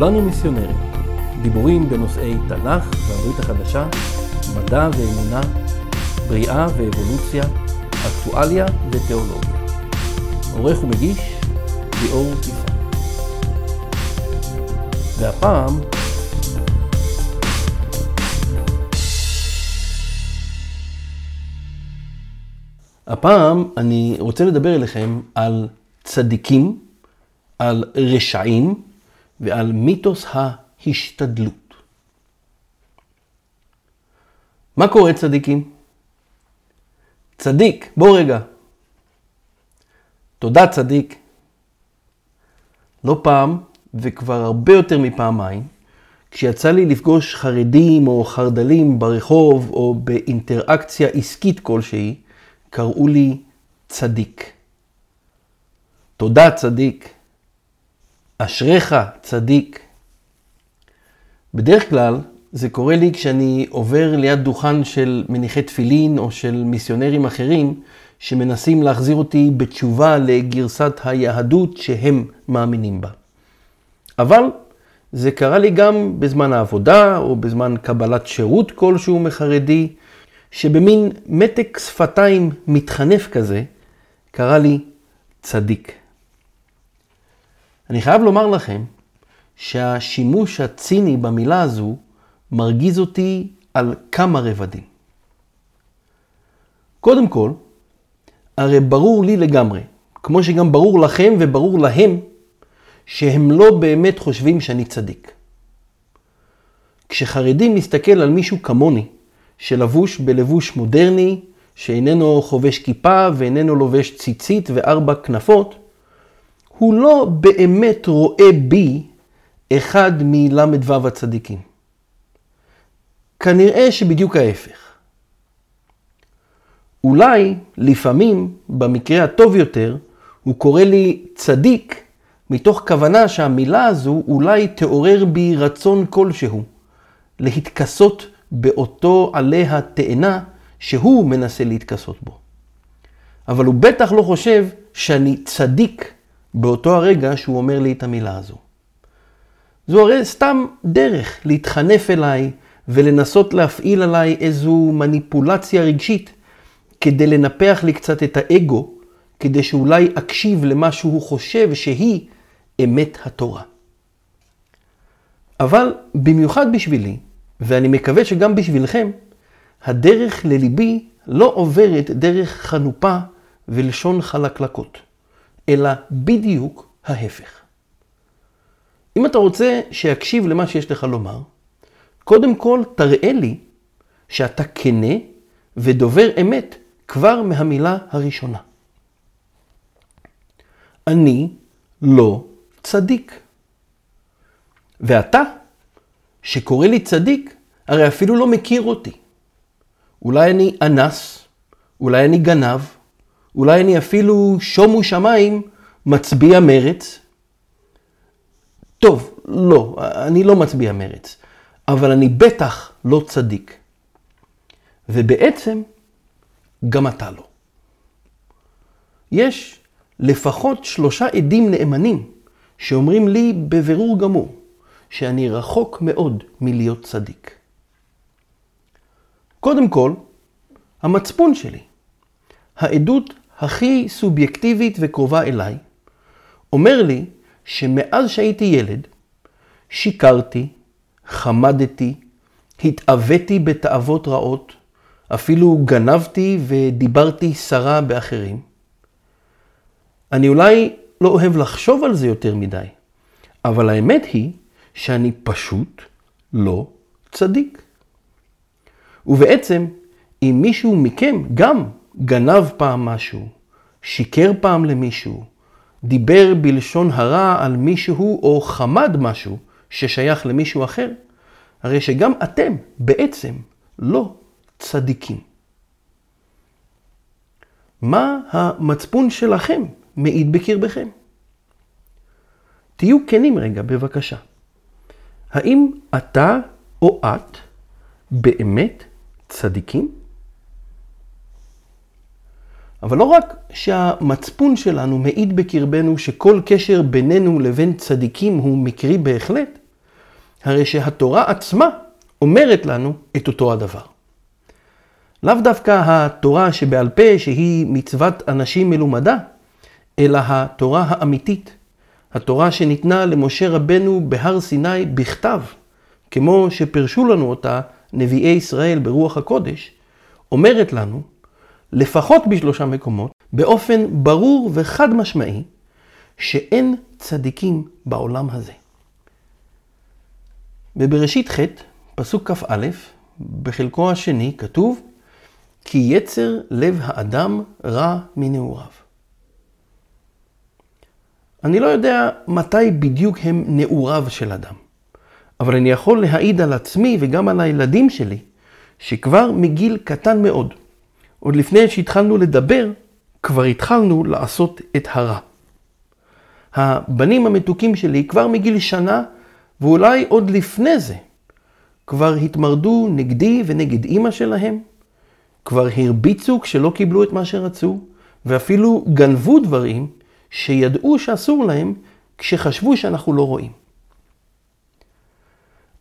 כולנו מיסיונרים. דיבורים בנושאי תנ"ך והברית החדשה, מדע ואמונה, בריאה ואבולוציה, אקטואליה ותיאולוגיה. עורך ומגיש, ליאור תפעל. והפעם, הפעם אני רוצה לדבר אליכם על צדיקים, על רשעים ועל מיתוס ההשתדלות. מה קורה צדיקים? צדיק, בוא רגע. תודה צדיק. לא פעם, וכבר הרבה יותר מפעמיים, כשיצא לי לפגוש חרדים או חרדלים ברחוב או באינטראקציה עסקית כלשהי, קראו לי צדיק. תודה צדיק. אשריך צדיק. בדרך כלל זה קורה לי כשאני עובר ליד דוכן של מניחי תפילין או של מיסיונרים אחרים שמנסים להחזיר אותי בתשובה לגרסת היהדות שהם מאמינים בה. אבל זה קרה לי גם בזמן העבודה או בזמן קבלת שירות כלשהו מחרדי, שבמין מתק שפתיים מתחנף כזה, קרה לי צדיק. אני חייב לומר לכם שהשימוש הציני במילה הזו מרגיז אותי על כמה רבדים. קודם כל, הרי ברור לי לגמרי, כמו שגם ברור לכם וברור להם, שהם לא באמת חושבים שאני צדיק. כשחרדי מסתכל על מישהו כמוני, שלבוש בלבוש מודרני, שאיננו חובש כיפה ואיננו לובש ציצית וארבע כנפות, הוא לא באמת רואה בי אחד מל"ו הצדיקים. כנראה שבדיוק ההפך. אולי, לפעמים, במקרה הטוב יותר, הוא קורא לי צדיק, מתוך כוונה שהמילה הזו אולי תעורר בי רצון כלשהו, להתכסות באותו עלי התאנה שהוא מנסה להתכסות בו. אבל הוא בטח לא חושב שאני צדיק באותו הרגע שהוא אומר לי את המילה הזו. זו הרי סתם דרך להתחנף אליי ולנסות להפעיל עליי איזו מניפולציה רגשית כדי לנפח לי קצת את האגו, כדי שאולי אקשיב למה שהוא חושב שהיא אמת התורה. אבל במיוחד בשבילי, ואני מקווה שגם בשבילכם, הדרך לליבי לא עוברת דרך חנופה ולשון חלקלקות. אלא בדיוק ההפך. אם אתה רוצה שיקשיב למה שיש לך לומר, קודם כל תראה לי שאתה כנה ודובר אמת כבר מהמילה הראשונה. אני לא צדיק. ואתה, שקורא לי צדיק, הרי אפילו לא מכיר אותי. אולי אני אנס, אולי אני גנב, אולי אני אפילו שומו שמיים מצביע מרץ. טוב, לא, אני לא מצביע מרץ, אבל אני בטח לא צדיק. ובעצם, גם אתה לא. יש לפחות שלושה עדים נאמנים שאומרים לי בבירור גמור שאני רחוק מאוד מלהיות צדיק. קודם כל, המצפון שלי. העדות הכי סובייקטיבית וקרובה אליי, אומר לי שמאז שהייתי ילד, שיקרתי, חמדתי, התאוויתי בתאוות רעות, אפילו גנבתי ודיברתי סרה באחרים. אני אולי לא אוהב לחשוב על זה יותר מדי, אבל האמת היא שאני פשוט לא צדיק. ובעצם, אם מישהו מכם גם גנב פעם משהו, שיקר פעם למישהו, דיבר בלשון הרע על מישהו או חמד משהו ששייך למישהו אחר, הרי שגם אתם בעצם לא צדיקים. מה המצפון שלכם מעיד בקרבכם? תהיו כנים רגע, בבקשה. האם אתה או את באמת צדיקים? אבל לא רק שהמצפון שלנו מעיד בקרבנו שכל קשר בינינו לבין צדיקים הוא מקרי בהחלט, הרי שהתורה עצמה אומרת לנו את אותו הדבר. לאו דווקא התורה שבעל פה, שהיא מצוות אנשים מלומדה, אלא התורה האמיתית, התורה שניתנה למשה רבנו בהר סיני בכתב, כמו שפרשו לנו אותה נביאי ישראל ברוח הקודש, אומרת לנו, לפחות בשלושה מקומות, באופן ברור וחד משמעי, שאין צדיקים בעולם הזה. בבראשית ח', פסוק כ"א, בחלקו השני כתוב, כי יצר לב האדם רע מנעוריו. אני לא יודע מתי בדיוק הם נעוריו של אדם, אבל אני יכול להעיד על עצמי וגם על הילדים שלי, שכבר מגיל קטן מאוד, עוד לפני שהתחלנו לדבר, כבר התחלנו לעשות את הרע. הבנים המתוקים שלי כבר מגיל שנה, ואולי עוד לפני זה, כבר התמרדו נגדי ונגד אימא שלהם, כבר הרביצו כשלא קיבלו את מה שרצו, ואפילו גנבו דברים שידעו שאסור להם כשחשבו שאנחנו לא רואים.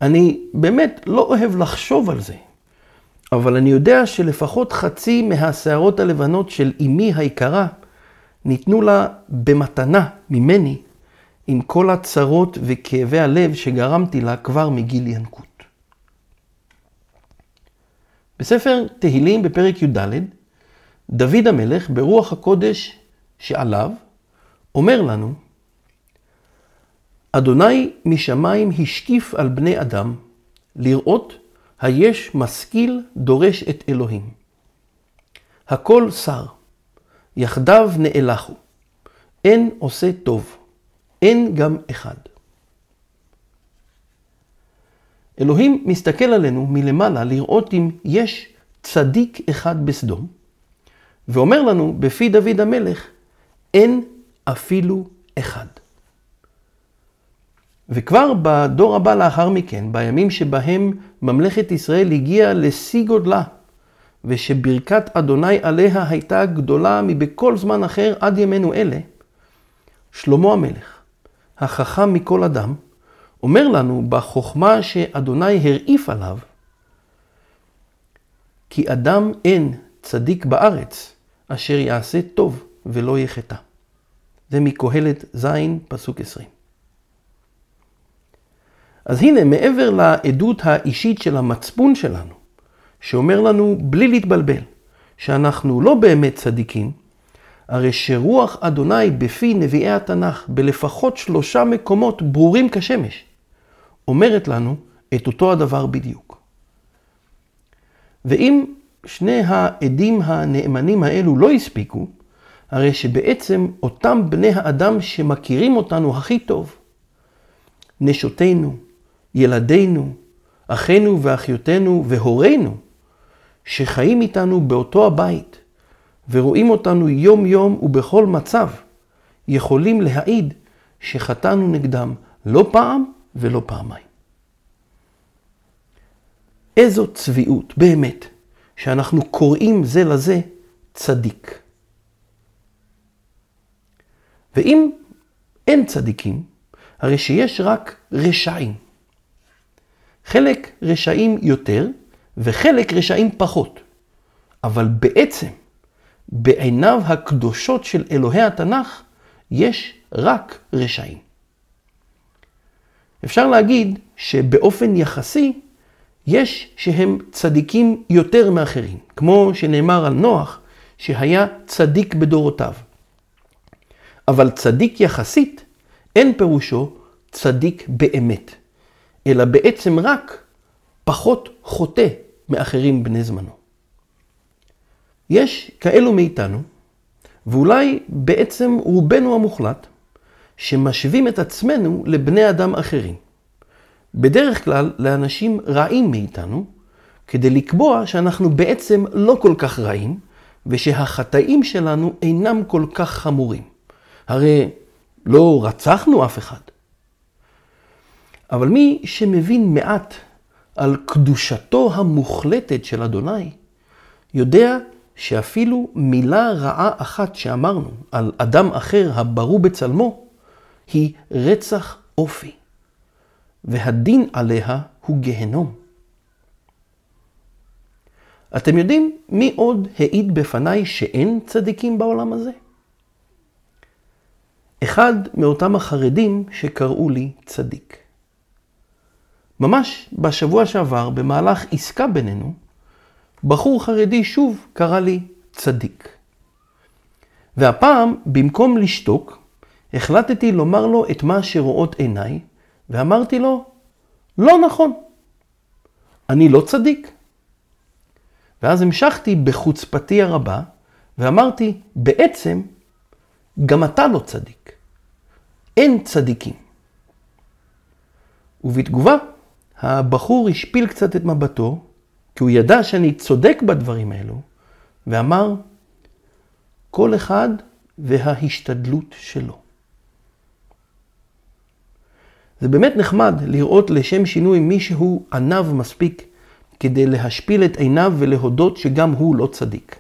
אני באמת לא אוהב לחשוב על זה, אבל אני יודע שלפחות חצי מהשערות הלבנות של אמי היקרה ניתנו לה במתנה ממני, עם כל הצרות וכאבי הלב שגרמתי לה כבר מגיל ינקות. בספר תהילים בפרק י"ד, דוד המלך ברוח הקודש שעליו, אומר לנו, אדוני משמיים השקיף על בני אדם, לראות היש משכיל דורש את אלוהים. הכל שר, יחדיו נאלחו, אין עושה טוב, אין גם אחד. אלוהים מסתכל עלינו מלמעלה לראות אם יש צדיק אחד בסדום, ואומר לנו בפי דוד המלך, אין אפילו אחד. וכבר בדור הבא לאחר מכן, בימים שבהם ממלכת ישראל הגיעה לשיא גודלה, ושברכת אדוני עליה הייתה גדולה מבכל זמן אחר עד ימינו אלה, שלמה המלך, החכם מכל אדם, אומר לנו בחוכמה שאדוני הרעיף עליו, כי אדם אין צדיק בארץ אשר יעשה טוב ולא יחטא. זה מקהלת ז', פסוק 20. אז הנה, מעבר לעדות האישית של המצפון שלנו, שאומר לנו בלי להתבלבל, שאנחנו לא באמת צדיקים, הרי שרוח אדוני בפי נביאי התנ"ך בלפחות שלושה מקומות ברורים כשמש, אומרת לנו את אותו הדבר בדיוק. ואם שני העדים הנאמנים האלו לא הספיקו, הרי שבעצם אותם בני האדם שמכירים אותנו הכי טוב, נשותינו, ילדינו, אחינו ואחיותינו והורינו, שחיים איתנו באותו הבית ורואים אותנו יום יום ובכל מצב, יכולים להעיד שחטאנו נגדם לא פעם ולא פעמיים. איזו צביעות, באמת, שאנחנו קוראים זה לזה צדיק. ואם אין צדיקים, הרי שיש רק רשעים. חלק רשעים יותר וחלק רשעים פחות. אבל בעצם, בעיניו הקדושות של אלוהי התנ"ך, יש רק רשעים. אפשר להגיד שבאופן יחסי, יש שהם צדיקים יותר מאחרים, כמו שנאמר על נוח, שהיה צדיק בדורותיו. אבל צדיק יחסית, אין פירושו צדיק באמת. אלא בעצם רק פחות חוטא מאחרים בני זמנו. יש כאלו מאיתנו, ואולי בעצם רובנו המוחלט, שמשווים את עצמנו לבני אדם אחרים. בדרך כלל לאנשים רעים מאיתנו, כדי לקבוע שאנחנו בעצם לא כל כך רעים, ושהחטאים שלנו אינם כל כך חמורים. הרי לא רצחנו אף אחד, אבל מי שמבין מעט על קדושתו המוחלטת של אדוני, יודע שאפילו מילה רעה אחת שאמרנו על אדם אחר הברוא בצלמו, היא רצח אופי. והדין עליה הוא גהנום. אתם יודעים מי עוד העיד בפניי שאין צדיקים בעולם הזה? אחד מאותם החרדים שקראו לי צדיק. ממש בשבוע שעבר, במהלך עסקה בינינו, בחור חרדי שוב קרא לי צדיק. והפעם, במקום לשתוק, החלטתי לומר לו את מה שרואות עיניי, ואמרתי לו, לא נכון, אני לא צדיק. ואז המשכתי בחוצפתי הרבה, ואמרתי, בעצם, גם אתה לא צדיק. אין צדיקים. ובתגובה, הבחור השפיל קצת את מבטו, כי הוא ידע שאני צודק בדברים האלו, ואמר, כל אחד וההשתדלות שלו. זה באמת נחמד לראות לשם שינוי מישהו עניו מספיק כדי להשפיל את עיניו ולהודות שגם הוא לא צדיק.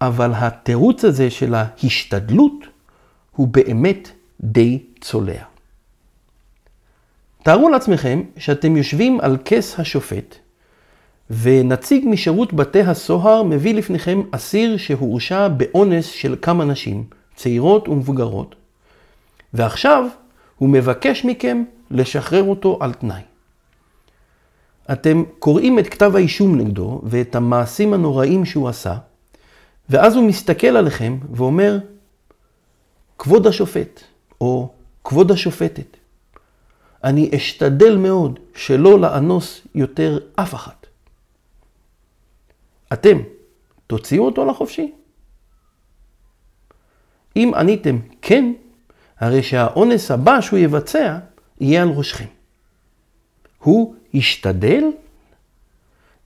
אבל התירוץ הזה של ההשתדלות הוא באמת די צולע. תארו לעצמכם שאתם יושבים על כס השופט, ונציג משירות בתי הסוהר מביא לפניכם אסיר שהורשע באונס של כמה נשים, צעירות ומבוגרות, ועכשיו הוא מבקש מכם לשחרר אותו על תנאי. אתם קוראים את כתב האישום נגדו ואת המעשים הנוראים שהוא עשה, ואז הוא מסתכל עליכם ואומר, כבוד השופט, או כבוד השופטת, אני אשתדל מאוד שלא לאנוס יותר אף אחת. אתם תוציאו אותו לחופשי? אם עניתם כן, הרי שהאונס הבא שהוא יבצע יהיה על ראשכם. הוא ישתדל?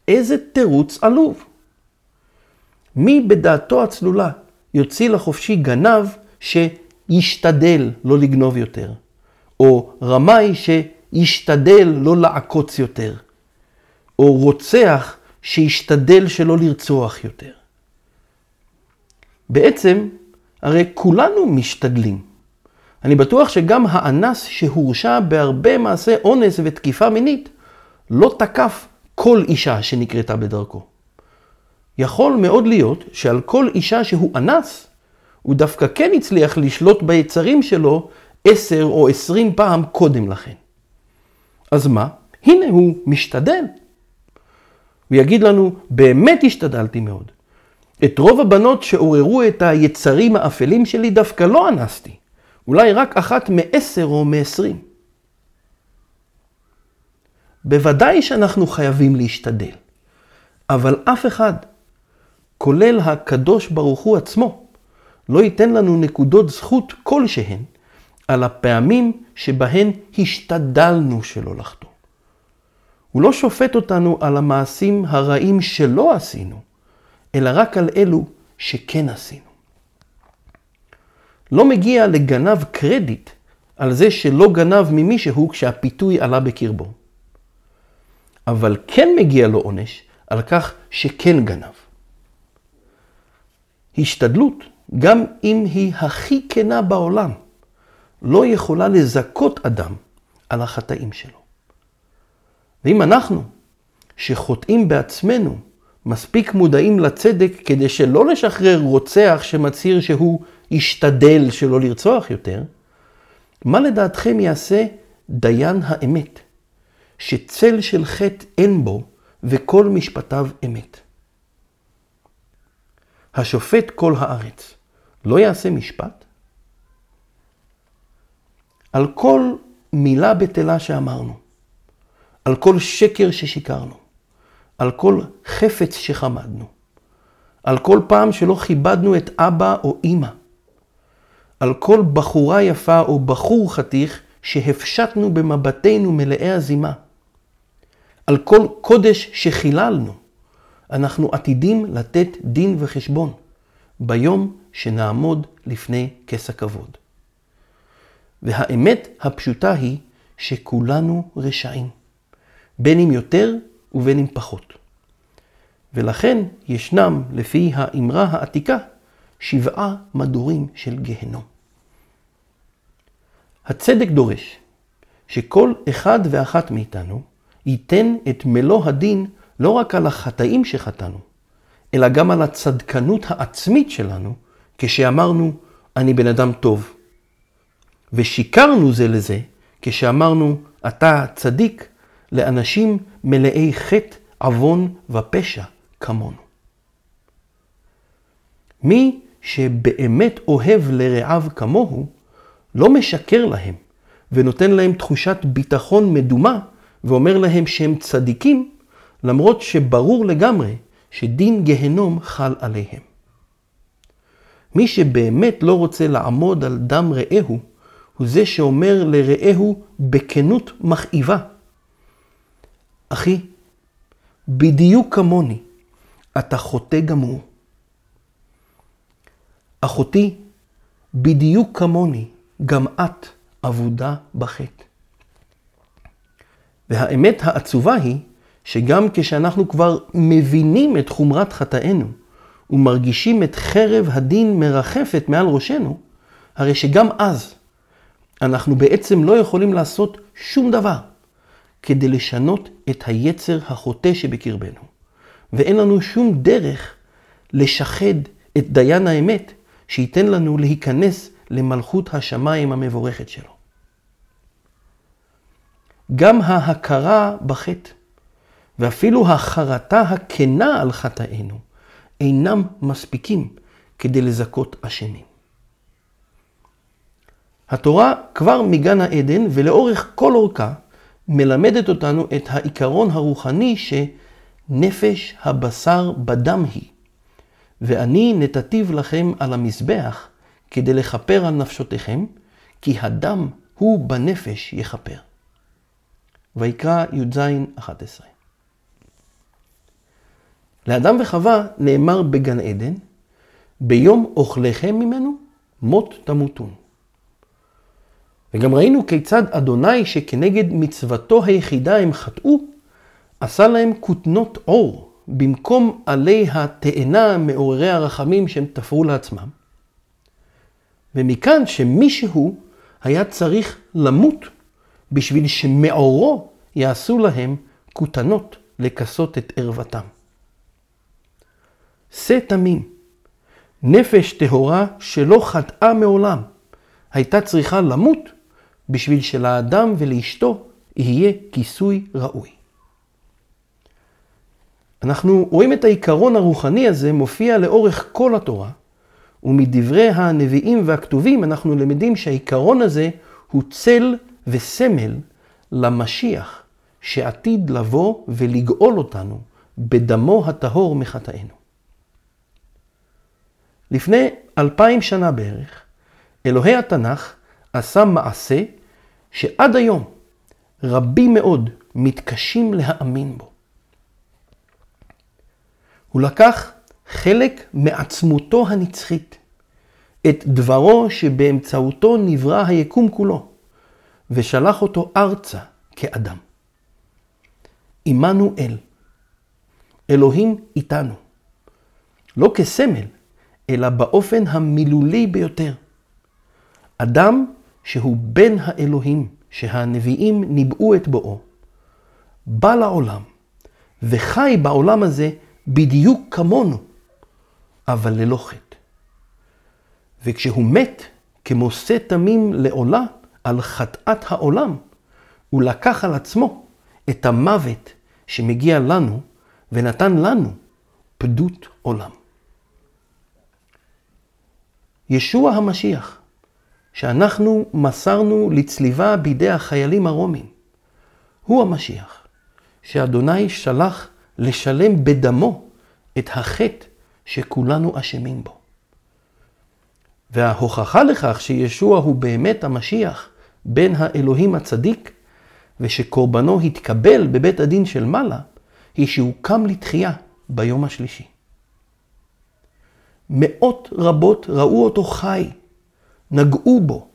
איזה תירוץ עלוב. מי בדעתו הצלולה יוציא לחופשי גנב שישתדל לא לגנוב יותר, או רמאי שישתדל לא לעקוץ יותר, או רוצח שישתדל שלא לרצוח יותר. בעצם, הרי כולנו משתדלים. אני בטוח שגם האנס שהורשע בהרבה מעשי אונס ותקיפה מינית, לא תקף כל אישה שנקרתה בדרכו. יכול מאוד להיות שעל כל אישה שהוא אנס, הוא דווקא כן הצליח לשלוט ביצרים שלו עשר או עשרים פעם קודם לכן. אז מה? הנה הוא משתדל. הוא יגיד לנו, באמת השתדלתי מאוד. את רוב הבנות שעוררו את היצרים האפלים שלי דווקא לא אנסתי. אולי רק אחת מעשר או מעשרים. בוודאי שאנחנו חייבים להשתדל, אבל אף אחד, כולל הקדוש ברוך הוא עצמו, לא ייתן לנו נקודות זכות כלשהן על הפעמים שבהן השתדלנו שלא לחטוא. הוא לא שופט אותנו על המעשים הרעים שלא עשינו, אלא רק על אלו שכן עשינו. לא מגיע לגנב קרדיט על זה שלא גנב ממישהו כשהפיתוי עלה בקרבו. אבל כן מגיע לו עונש על כך שכן גנב. השתדלות, גם אם היא הכי כנה בעולם, לא יכולה לזכות אדם על החטאים שלו. ואם אנחנו, שחוטאים בעצמנו, מספיק מודעים לצדק כדי שלא לשחרר רוצח שמצהיר שהוא ישתדל שלא לרצוח יותר, מה לדעתכם יעשה דיין האמת, שצל של חטא אין בו וכל משפטיו אמת? השופט כל הארץ לא יעשה משפט? על כל מילה בטלה שאמרנו, על כל שקר ששיקרנו, על כל חפץ שחמדנו, על כל פעם שלא כיבדנו את אבא או אימא, על כל בחורה יפה או בחור חתיך שהפשטנו במבטנו מלאי הזימה. על כל קודש שחיללנו, אנחנו עתידים לתת דין וחשבון ביום שנעמוד לפני כס הכבוד. והאמת הפשוטה היא שכולנו רשעים, בין אם יותר ובין אם פחות. ולכן ישנם, לפי האמרה העתיקה, שבעה מדורים של גיהנום. הצדק דורש שכל אחד ואחת מאיתנו ייתן את מלוא הדין לא רק על החטאים שחטאנו, אלא גם על הצדקנות העצמית שלנו, כשאמרנו, אני בן אדם טוב. ושיקרנו זה לזה, כשאמרנו, אתה צדיק, לאנשים מלאי חטא, עוון ופשע כמונו. מי שבאמת אוהב לרעיו כמוהו, לא משקר להם ונותן להם תחושת ביטחון מדומה ואומר להם שהם צדיקים, למרות שברור לגמרי שדין גהנום חל עליהם. מי שבאמת לא רוצה לעמוד על דם רעהו, הוא זה שאומר לרעהו בכנות מכאיבה, אחי, בדיוק כמוני, אתה חוטא גמור. אחותי, בדיוק כמוני, גם את אבודה בחטא. והאמת העצובה היא שגם כשאנחנו כבר מבינים את חומרת חטאינו ומרגישים את חרב הדין מרחפת מעל ראשנו, הרי שגם אז אנחנו בעצם לא יכולים לעשות שום דבר כדי לשנות את היצר החוטא שבקרבנו. ואין לנו שום דרך לשחד את דיין האמת שייתן לנו להיכנס למלכות השמיים המבורכת שלו. גם ההכרה בחטא ואפילו החרטה הכנה על חטאינו אינם מספיקים כדי לזכות אשמים. התורה כבר מגן העדן ולאורך כל אורכה מלמדת אותנו את העיקרון הרוחני שנפש הבשר בדם היא. ואני נתתיו לכם על המזבח כדי לכפר על נפשותיכם, כי הדם הוא בנפש יכפר. ויקרא י"ז 11. לאדם וחווה נאמר בגן עדן, ביום אוכליכם ממנו, מות תמותון. וגם ראינו כיצד אדוני שכנגד מצוותו היחידה הם חטאו, עשה להם כותנות עור במקום עלי התאנה מעוררי הרחמים שהם תפרו לעצמם. ומכאן שמישהו היה צריך למות בשביל שמעורו יעשו להם כותנות לכסות את ערוותם. שא תמים, נפש טהורה שלא חטאה מעולם, הייתה צריכה למות בשביל שלאדם ולאשתו יהיה כיסוי ראוי. אנחנו רואים את העיקרון הרוחני הזה מופיע לאורך כל התורה, ומדברי הנביאים והכתובים אנחנו למדים שהעיקרון הזה הוא צל וסמל למשיח שעתיד לבוא ולגאול אותנו בדמו הטהור מחטאינו. לפני אלפיים שנה בערך, אלוהי התנ"ך עשה מעשה שעד היום רבים מאוד מתקשים להאמין בו. הוא לקח חלק מעצמותו הנצחית, את דברו שבאמצעותו נברא היקום כולו, ושלח אותו ארצה כאדם. עמנו-אל, אלוהים איתנו, לא כסמל, אלא באופן המילולי ביותר. אדם שהוא בן האלוהים, שהנביאים ניבאו את בואו, בא לעולם וחי בעולם הזה בדיוק כמונו, אבל ללא חטא. וכשהוא מת, כמו שא תמים לעולה על חטאת העולם, הוא לקח על עצמו את המוות שמגיע לנו ונתן לנו פדות עולם. ישוע המשיח, שאנחנו מסרנו לצליבה בידי החיילים הרומים. הוא המשיח, שאדוני שלח לשלם בדמו את החטא שכולנו אשמים בו. וההוכחה לכך שישוע הוא באמת המשיח, בן האלוהים הצדיק, ושקורבנו התקבל בבית הדין של מעלה, היא שהוא קם לתחייה ביום השלישי. מאות רבות ראו אותו חי, נגעו בו,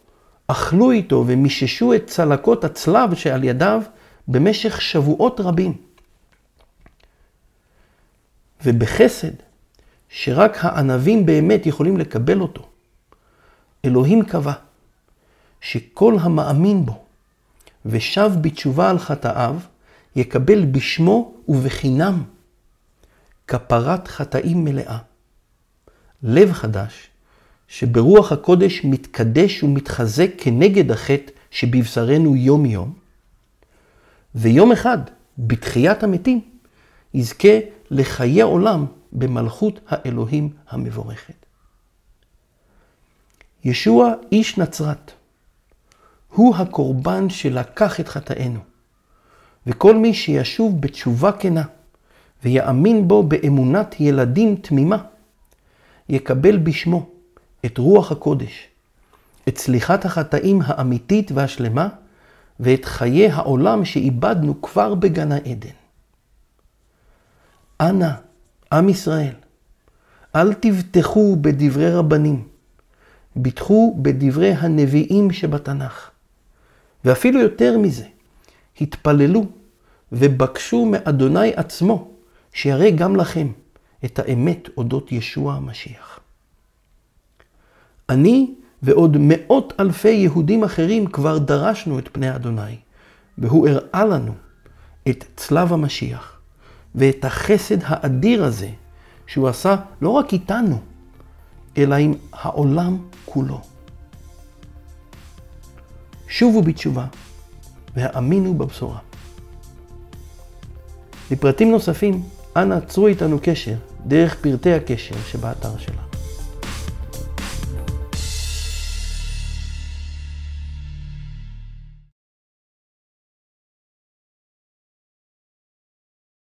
אכלו איתו ומיששו את צלקות הצלב שעל ידיו במשך שבועות רבים. ובחסד, שרק הענבים באמת יכולים לקבל אותו, אלוהים קבע שכל המאמין בו ושב בתשובה על חטאיו, יקבל בשמו ובחינם כפרת חטאים מלאה. לב חדש, שברוח הקודש מתקדש ומתחזק כנגד החטא שבבשרנו יום-יום, ויום אחד, בתחיית המתים, יזכה לחיי עולם במלכות האלוהים המבורכת. ישוע איש נצרת, הוא הקורבן שלקח את חטאינו, וכל מי שישוב בתשובה כנה ויאמין בו באמונת ילדים תמימה, יקבל בשמו את רוח הקודש, את סליחת החטאים האמיתית והשלמה, ואת חיי העולם שאיבדנו כבר בגן העדן. אנא, עם ישראל, אל תבטחו בדברי רבנים, ביטחו בדברי הנביאים שבתנ"ך. ואפילו יותר מזה, התפללו ובקשו מאדוני עצמו, שיראה גם לכם את האמת אודות ישוע המשיח. אני ועוד מאות אלפי יהודים אחרים כבר דרשנו את פני אדוני, והוא הראה לנו את צלב המשיח ואת החסד האדיר הזה שהוא עשה לא רק איתנו, אלא עם העולם כולו. שובו בתשובה והאמינו בבשורה. לפרטים נוספים, אנא צרו איתנו קשר דרך פרטי הקשר שבאתר שלנו.